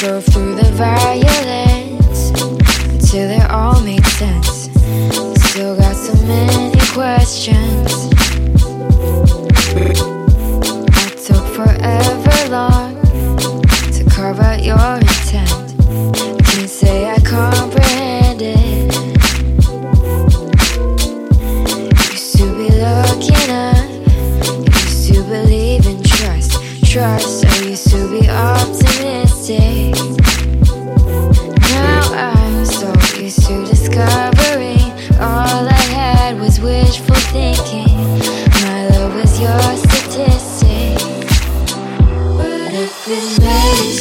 go through the violence until it all makes sense. Still got so many questions. I took forever long to carve out your. This made.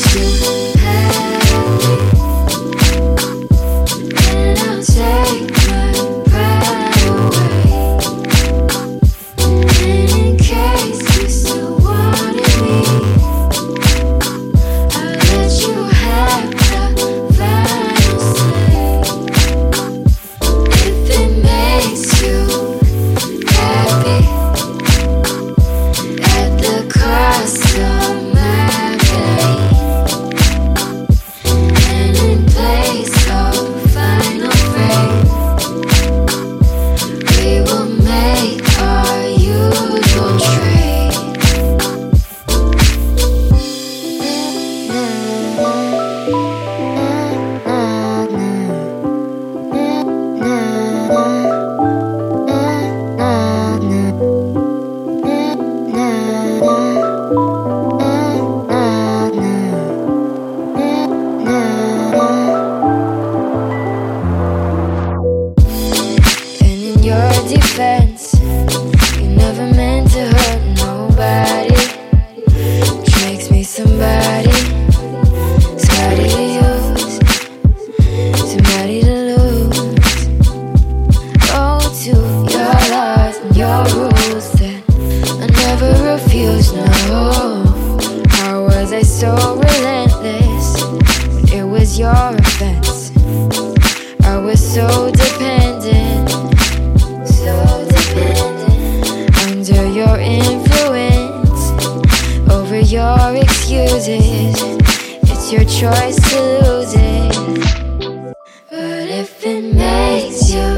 your offense. I was so dependent, so dependent under your influence over your excuses. It's your choice to lose it, but if it makes you.